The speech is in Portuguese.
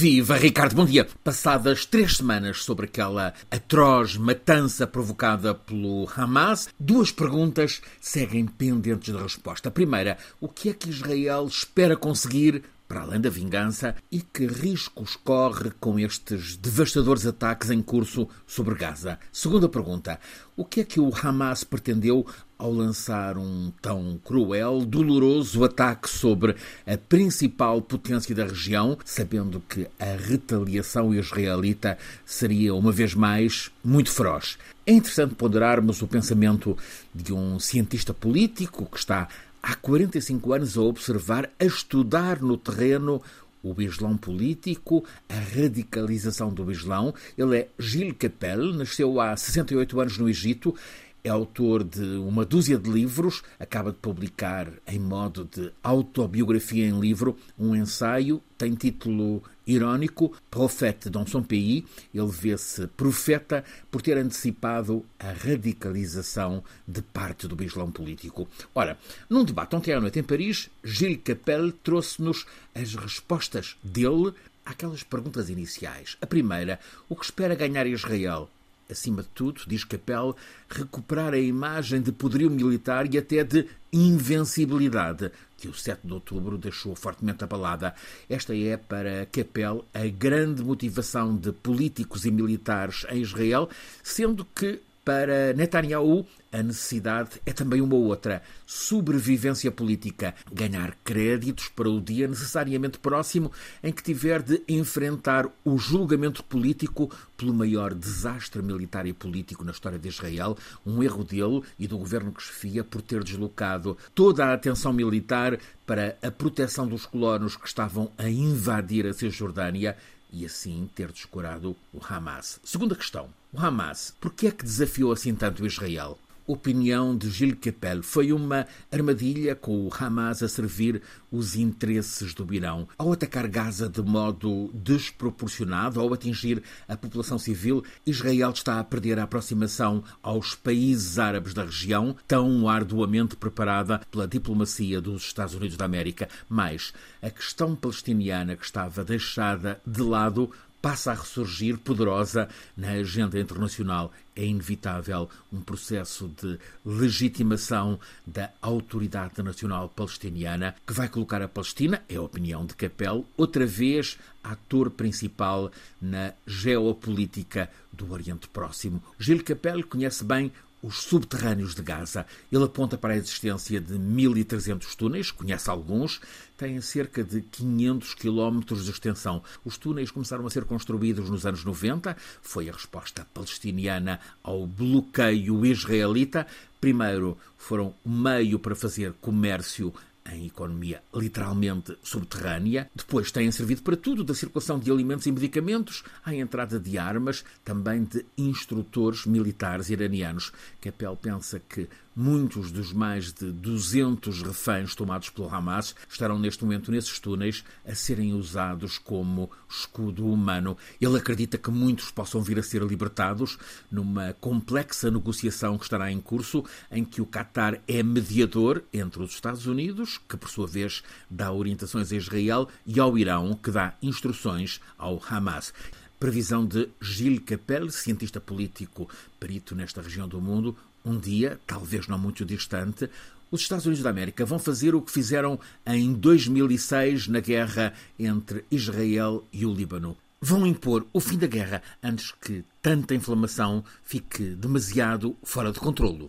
Viva Ricardo, bom dia. Passadas três semanas sobre aquela atroz matança provocada pelo Hamas, duas perguntas seguem pendentes de resposta. A primeira, o que é que Israel espera conseguir para além da vingança, e que riscos corre com estes devastadores ataques em curso sobre Gaza? Segunda pergunta: o que é que o Hamas pretendeu ao lançar um tão cruel, doloroso ataque sobre a principal potência da região, sabendo que a retaliação israelita seria, uma vez mais, muito feroz? É interessante ponderarmos o pensamento de um cientista político que está há 45 anos a observar, a estudar no terreno o Islão político, a radicalização do Islão. Ele é Gilles Capel, nasceu há 68 anos no Egito, é autor de uma dúzia de livros, acaba de publicar, em modo de autobiografia em livro, um ensaio, tem título irónico, Profeta dans son pays. Ele vê-se profeta por ter antecipado a radicalização de parte do Islão político. Ora, num debate ontem à noite em Paris, Gilles Capel trouxe-nos as respostas dele àquelas perguntas iniciais. A primeira, o que espera ganhar Israel? Acima de tudo, diz Capel, recuperar a imagem de poderio militar e até de invencibilidade que o 7 de outubro deixou fortemente abalada. Esta é, para Capel, a grande motivação de políticos e militares em Israel, sendo que para Netanyahu, a necessidade é também uma outra: sobrevivência política. Ganhar créditos para o dia necessariamente próximo em que tiver de enfrentar o julgamento político pelo maior desastre militar e político na história de Israel, um erro dele e do governo que chefia por ter deslocado toda a atenção militar para a proteção dos colonos que estavam a invadir a Cisjordânia e assim ter descurado o Hamas. Segunda questão. O Hamas, por que é que desafiou assim tanto Israel? Opinião de Gilles Capel foi uma armadilha com o Hamas a servir os interesses do Irão. Ao atacar Gaza de modo desproporcionado, ao atingir a população civil, Israel está a perder a aproximação aos países árabes da região, tão arduamente preparada pela diplomacia dos Estados Unidos da América. Mas a questão palestiniana que estava deixada de lado passa a ressurgir poderosa na agenda internacional. É inevitável um processo de legitimação da Autoridade Nacional Palestiniana que vai colocar a Palestina, é a opinião de Capel, outra vez ator principal na geopolítica do Oriente Próximo. Gilles Capel conhece bem os subterrâneos de Gaza. Ele aponta para a existência de 1.300 túneis, conhece alguns, têm cerca de 500 quilómetros de extensão. Os túneis começaram a ser construídos nos anos 90, foi a resposta palestiniana ao bloqueio israelita. Primeiro foram meio para fazer comércio em economia literalmente subterrânea. Depois têm servido para tudo, da circulação de alimentos e medicamentos à entrada de armas, também de instrutores militares iranianos. Capel pensa que muitos dos mais de 200 reféns tomados pelo Hamas estarão neste momento nesses túneis a serem usados como escudo humano. Ele acredita que muitos possam vir a ser libertados numa complexa negociação que estará em curso, em que o Qatar é mediador entre os Estados Unidos, que por sua vez dá orientações a Israel, e ao Irão, que dá instruções ao Hamas. Previsão de Gilles Capel, cientista político perito nesta região do mundo, um dia, talvez não muito distante, os Estados Unidos da América vão fazer o que fizeram em 2006 na guerra entre Israel e o Líbano. Vão impor o fim da guerra antes que tanta inflamação fique demasiado fora de controlo.